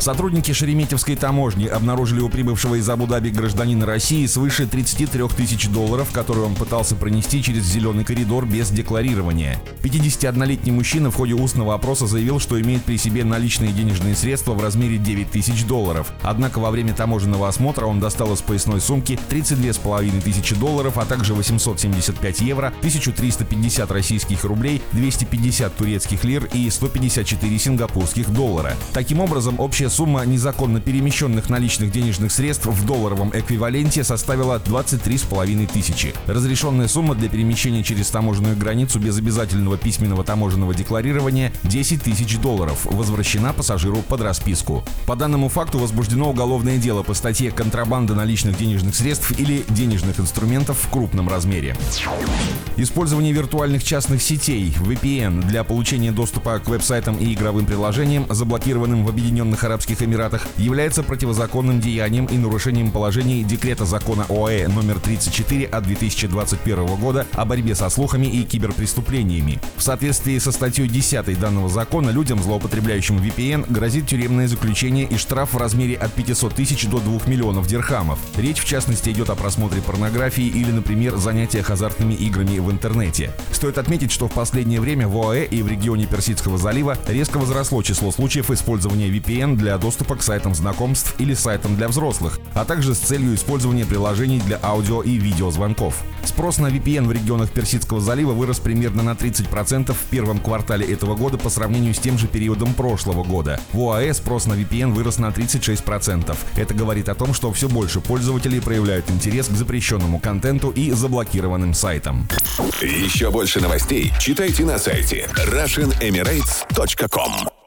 Сотрудники Шереметьевской таможни обнаружили у прибывшего из Абу-Даби гражданина России свыше 33 тысяч долларов, которые он пытался пронести через зеленый коридор без декларирования. 51-летний мужчина в ходе устного опроса заявил, что имеет при себе наличные денежные средства в размере 9 тысяч долларов. Однако во время таможенного осмотра он достал из поясной сумки 32,5 тысячи долларов, а также 875 евро, 1350 российских рублей, 250 турецких лир и 154 сингапурских доллара. Таким образом, общая сумма незаконно перемещенных наличных денежных средств в долларовом эквиваленте составила 23,5 тысячи. Разрешенная сумма для перемещения через таможенную границу без обязательного письменного таможенного декларирования 10 тысяч долларов, возвращена пассажиру под расписку. По данному факту возбуждено уголовное дело по статье «Контрабанда наличных денежных средств или денежных инструментов в крупном размере». Использование виртуальных частных сетей VPN для получения доступа к веб-сайтам и игровым приложениям, заблокированным в Объединенных Арабских Арабских Эмиратах является противозаконным деянием и нарушением положений декрета закона ОАЭ номер 34 от 2021 года о борьбе со слухами и киберпреступлениями. В соответствии со статьей 10 данного закона людям, злоупотребляющим VPN, грозит тюремное заключение и штраф в размере от 500 тысяч до 2 миллионов дирхамов. Речь в частности идет о просмотре порнографии или, например, занятиях азартными играми в интернете. Стоит отметить, что в последнее время в ОАЭ и в регионе Персидского залива резко возросло число случаев использования VPN для для доступа к сайтам знакомств или сайтам для взрослых, а также с целью использования приложений для аудио и видеозвонков. Спрос на VPN в регионах Персидского залива вырос примерно на 30% в первом квартале этого года по сравнению с тем же периодом прошлого года. В ОАЭ спрос на VPN вырос на 36%. Это говорит о том, что все больше пользователей проявляют интерес к запрещенному контенту и заблокированным сайтам. Еще больше новостей читайте на сайте RussianEmirates.com